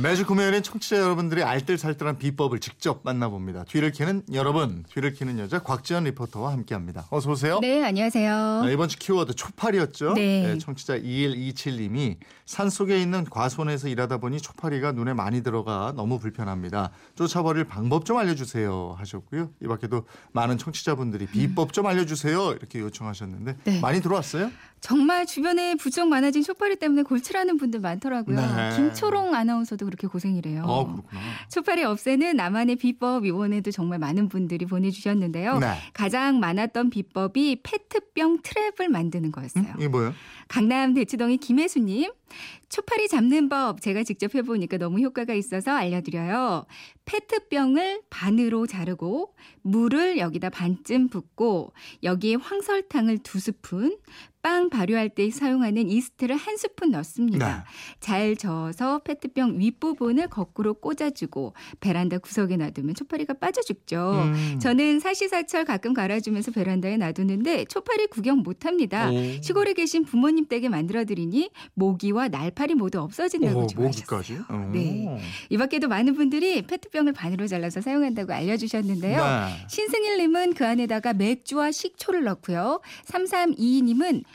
매주 금요일엔 청취자 여러분들의 알뜰살뜰한 비법을 직접 만나봅니다. 뒤를 캐는 여러분, 뒤를 캐는 여자 곽지연 리포터와 함께합니다. 어서 오세요. 네, 안녕하세요. 네, 이번 주 키워드 초파리였죠. 네. 청취자 2127님이 산 속에 있는 과수원에서 일하다 보니 초파리가 눈에 많이 들어가 너무 불편합니다. 쫓아버릴 방법 좀 알려주세요 하셨고요. 이 밖에도 많은 청취자분들이 비법 좀 알려주세요 이렇게 요청하셨는데 네. 많이 들어왔어요? 정말 주변에 부쩍 많아진 초파리 때문에 골치라는 분들 많더라고요. 네. 김초롱 아나운서도 그렇게 고생이래요. 어 그렇구나. 초파리 없애는 나만의 비법 이번에도 정말 많은 분들이 보내주셨는데요. 네. 가장 많았던 비법이 페트병 트랩을 만드는 거였어요. 음? 이게 뭐예요? 강남 대치동의 김혜수님. 초파리 잡는 법 제가 직접 해보니까 너무 효과가 있어서 알려드려요. 페트병을 반으로 자르고 물을 여기다 반쯤 붓고 여기에 황설탕을 두 스푼, 빵 발효할 때 사용하는 이스트를 한 스푼 넣습니다. 잘 저어서 페트병 윗부분을 거꾸로 꽂아주고 베란다 구석에 놔두면 초파리가 빠져 죽죠. 음. 저는 사시사철 가끔 갈아주면서 베란다에 놔두는데 초파리 구경 못합니다. 오. 시골에 계신 부모님 댁에 만들어드리니 모기와 날파리 모두 없어진다고 오, 좋아하셨어요. 네. 이 밖에도 많은 분들이 페트병을 반으로 잘라서 사용한다고 알려주셨는데요. 네. 신승일님은 그 안에다가 맥주와 식초를 넣고요. 3322님은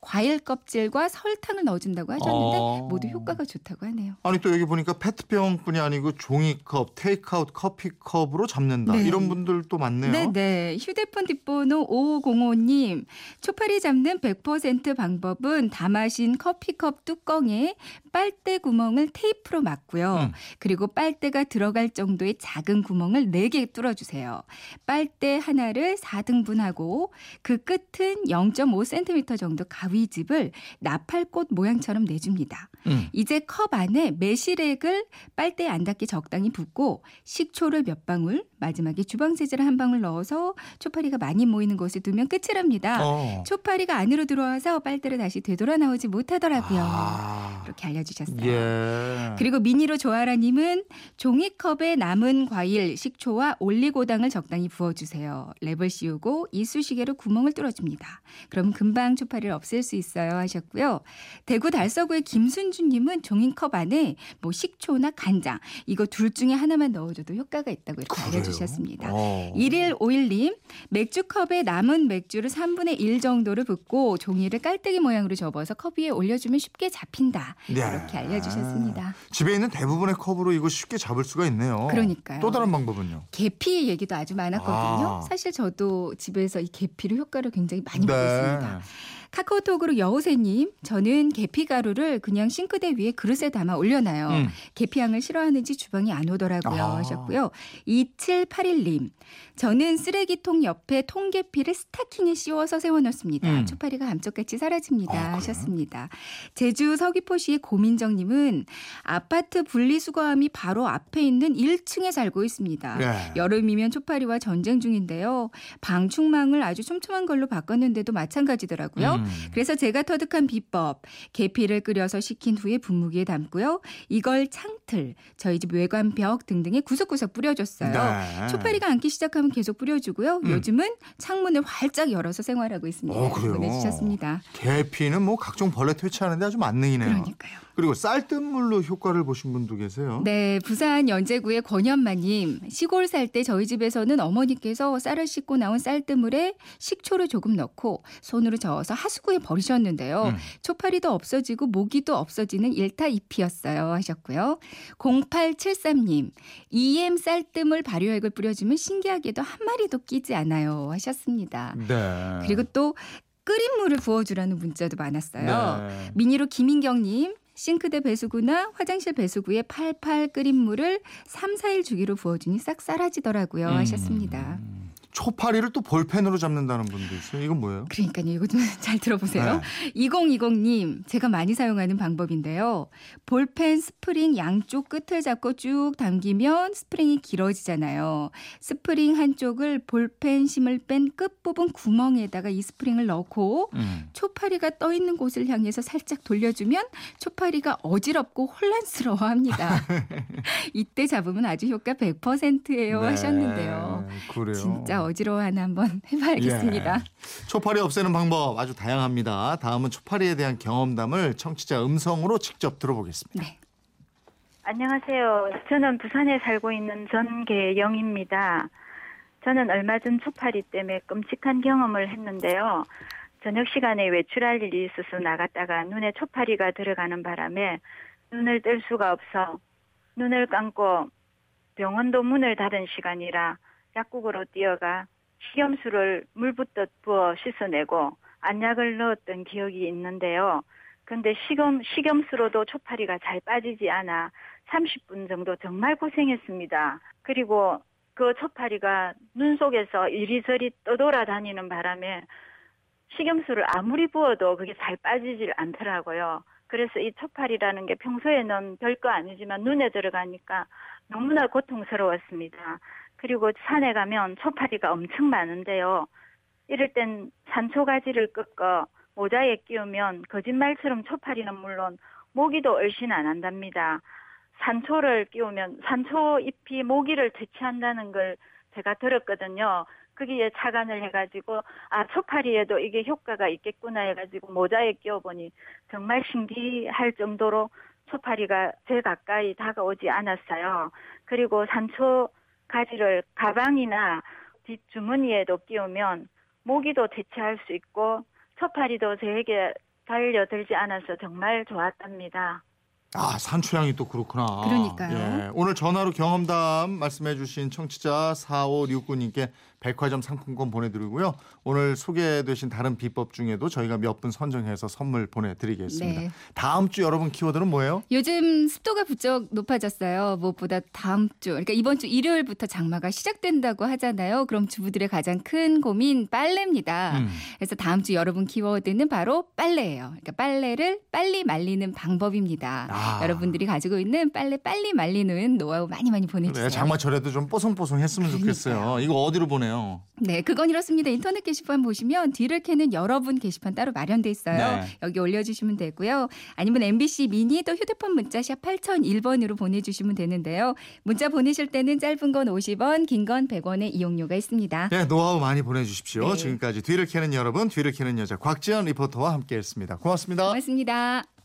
과일 껍질과 설탕을 넣어준다고 하셨는데 어. 모두 효과가 좋다고 하네요. 아니 또 여기 보니까 페트병뿐이 아니고 종이컵, 테이크아웃 커피컵으로 잡는다. 네. 이런 분들도 많네요. 네네. 휴대폰 뒷번호 5505님. 초파리 잡는 100% 방법은 다 마신 커피컵 뚜껑에 빨대 구멍을 테이프로 막고요. 음. 그리고 빨대가 들어갈 정도의 작은 구멍을 4개 뚫어주세요. 빨대 하나를 4등분하고 그 끝은 0.5cm 정도 가 위집을 나팔꽃 모양처럼 내줍니다. 음. 이제 컵 안에 매실액을 빨대에 안 닿게 적당히 붓고 식초를 몇 방울, 마지막에 주방세제를 한 방울 넣어서 초파리가 많이 모이는 곳에 두면 끝이랍니다. 어. 초파리가 안으로 들어와서 빨대를 다시 되돌아 나오지 못하더라고요. 아. 이렇게 알려주셨어요. 예. 그리고 미니로 조아라님은 종이컵에 남은 과일, 식초와 올리고당을 적당히 부어주세요. 랩을 씌우고 이쑤시개로 구멍을 뚫어줍니다. 그럼 금방 초파리를 없앨 수 있어요 하셨고요. 대구 달서구의 김순주님은 종이컵 안에 뭐 식초나 간장 이거 둘 중에 하나만 넣어줘도 효과가 있다고 이렇게 그래요? 알려주셨습니다. 어. 1151님, 맥주컵에 남은 맥주를 3분의 1 정도를 붓고 종이를 깔때기 모양으로 접어서 컵 위에 올려주면 쉽게 잡힌다. 네. 이렇게 알려주셨습니다. 집에 있는 대부분의 컵으로 이거 쉽게 잡을 수가 있네요. 그러니까요. 또 다른 방법은요? 계피 얘기도 아주 많았거든요. 아. 사실 저도 집에서 이 계피로 효과를 굉장히 많이 보고 네. 있습니다. 카카오톡으로 여우새님, 저는 계피 가루를 그냥 싱크대 위에 그릇에 담아 올려놔요. 음. 계피향을 싫어하는지 주방에 안 오더라고요 아. 하셨고요. 2781님, 저는 쓰레기통 옆에 통계피를 스타킹에 씌워서 세워놓습니다. 음. 초파리가 감쪽같이 사라집니다 아? 하셨습니다. 제주 서귀포시의 고민정님은 아파트 분리수거함이 바로 앞에 있는 1층에 살고 있습니다. 네. 여름이면 초파리와 전쟁 중인데요. 방충망을 아주 촘촘한 걸로 바꿨는데도 마찬가지더라고요. 음. 그래서 제가 터득한 비법 계피를 끓여서 식힌 후에 분무기에 담고요. 이걸 창틀, 저희 집 외관벽 등등에 구석구석 뿌려줬어요. 네. 초파리가 앉기 시작하면 계속 뿌려주고요. 음. 요즘은 창문을 활짝 열어서 생활하고 있습니다. 어? 보내주셨습니다. 계피는 뭐 각종 벌레 퇴치하는데 아주 만능이네요. 그러니까요. 그리고 쌀뜨물로 효과를 보신 분도 계세요. 네, 부산 연제구의 권현마님. 시골 살 때 저희 집에서는 어머니께서 쌀을 씻고 나온 쌀뜨물에 식초를 조금 넣고 손으로 저어서 하수구에 버리셨는데요. 음. 초파리도 없어지고 모기도 없어지는 일타이피였어요 하셨고요. 0873님. EM 쌀뜨물 발효액을 뿌려주면 신기하게도 한 마리도 끼지 않아요 하셨습니다. 네. 그리고 또 끓인 물을 부어주라는 문자도 많았어요. 네. 미니로 김인경님. 싱크대 배수구나 화장실 배수구에 팔팔 끓인 물을 3, 4일 주기로 부어주니 싹 사라지더라고요 음. 하셨습니다. 초파리를 또 볼펜으로 잡는다는 분도 있어요. 이건 뭐예요? 그러니까요. 이거 좀 잘 들어보세요. 네. 2020님, 제가 많이 사용하는 방법인데요. 볼펜 스프링 양쪽 끝을 잡고 쭉 당기면 스프링이 길어지잖아요. 스프링 한쪽을 볼펜 심을 뺀 끝부분 구멍에다가 이 스프링을 넣고 음. 초파리가 떠 있는 곳을 향해서 살짝 돌려주면 초파리가 어지럽고 혼란스러워합니다. 이때 잡으면 아주 효과 100%예요 네. 하셨는데요. 그래요. 진짜 어지러워하나 한번 해봐야겠습니다. 예. 초파리 없애는 방법 아주 다양합니다. 다음은 초파리에 대한 경험담을 청취자 음성으로 직접 들어보겠습니다. 네. 안녕하세요. 저는 부산에 살고 있는 전계영입니다. 저는 얼마 전 초파리 때문에 끔찍한 경험을 했는데요. 저녁 시간에 외출할 일이 있어서 나갔다가 눈에 초파리가 들어가는 바람에 눈을 뜰 수가 없어 눈을 감고 병원도 문을 닫은 시간이라 약국으로 뛰어가 식염수를 물 붓듯 부어 씻어내고 안약을 넣었던 기억이 있는데요. 근데 식염, 식염수로도 초파리가 잘 빠지지 않아 30분 정도 정말 고생했습니다. 그리고 그 초파리가 눈 속에서 이리저리 떠돌아다니는 바람에 식염수를 아무리 부어도 그게 잘 빠지질 않더라고요. 그래서 이 초파리라는 게 평소에는 별거 아니지만 눈에 들어가니까 너무나 고통스러웠습니다. 그리고 산에 가면 초파리가 엄청 많은데요. 이럴 땐 산초 가지를 꺾어 모자에 끼우면 거짓말처럼 초파리는 물론 모기도 얼씬 안 한답니다. 산초를 끼우면 산초 잎이 모기를 퇴치한다는 걸 제가 들었거든요. 거기에 착안을 해가지고 아 초파리에도 이게 효과가 있겠구나 해가지고 모자에 끼워보니 정말 신기할 정도로 초파리가 제 가까이 다가오지 않았어요. 그리고 산초 가지를 가방이나 뒷 주머니에도 끼우면 모기도 퇴치할 수 있고 초파리도 제게 달려들지 않아서 정말 좋았답니다. 아 산초향이 또 그렇구나. 그러니까요. 예, 오늘 전화로 경험담 말씀해주신 청취자 4569님께 백화점 상품권 보내드리고요. 오늘 소개되신 다른 비법 중에도 저희가 몇 분 선정해서 선물 보내드리겠습니다. 네. 다음 주 여러분 키워드는 뭐예요? 요즘 습도가 부쩍 높아졌어요. 무엇보다 다음 주, 그러니까 이번 주 일요일부터 장마가 시작된다고 하잖아요. 그럼 주부들의 가장 큰 고민 빨래입니다. 음. 그래서 다음 주 여러분 키워드는 바로 빨래예요. 그러니까 빨래를 빨리 말리는 방법입니다. 아. 여러분들이 가지고 있는 빨래 빨리 말리는 노하우 많이 많이 보내주세요. 그래, 장마철에도 좀 뽀송뽀송했으면 좋겠어요. 이거 어디로 보내요? 네, 그건 이렇습니다. 인터넷 게시판 보시면 뒤를 캐는 여러분 게시판 따로 마련돼 있어요. 네. 여기 올려주시면 되고요. 아니면 MBC 미니 또 휴대폰 문자 샵 8001번으로 보내주시면 되는데요. 문자 보내실 때는 짧은 건 50원, 긴 건 100원의 이용료가 있습니다. 네, 노하우 많이 보내주십시오. 네. 지금까지 뒤를 캐는 여러분, 뒤를 캐는 여자 곽지연 리포터와 함께했습니다. 고맙습니다. 고맙습니다.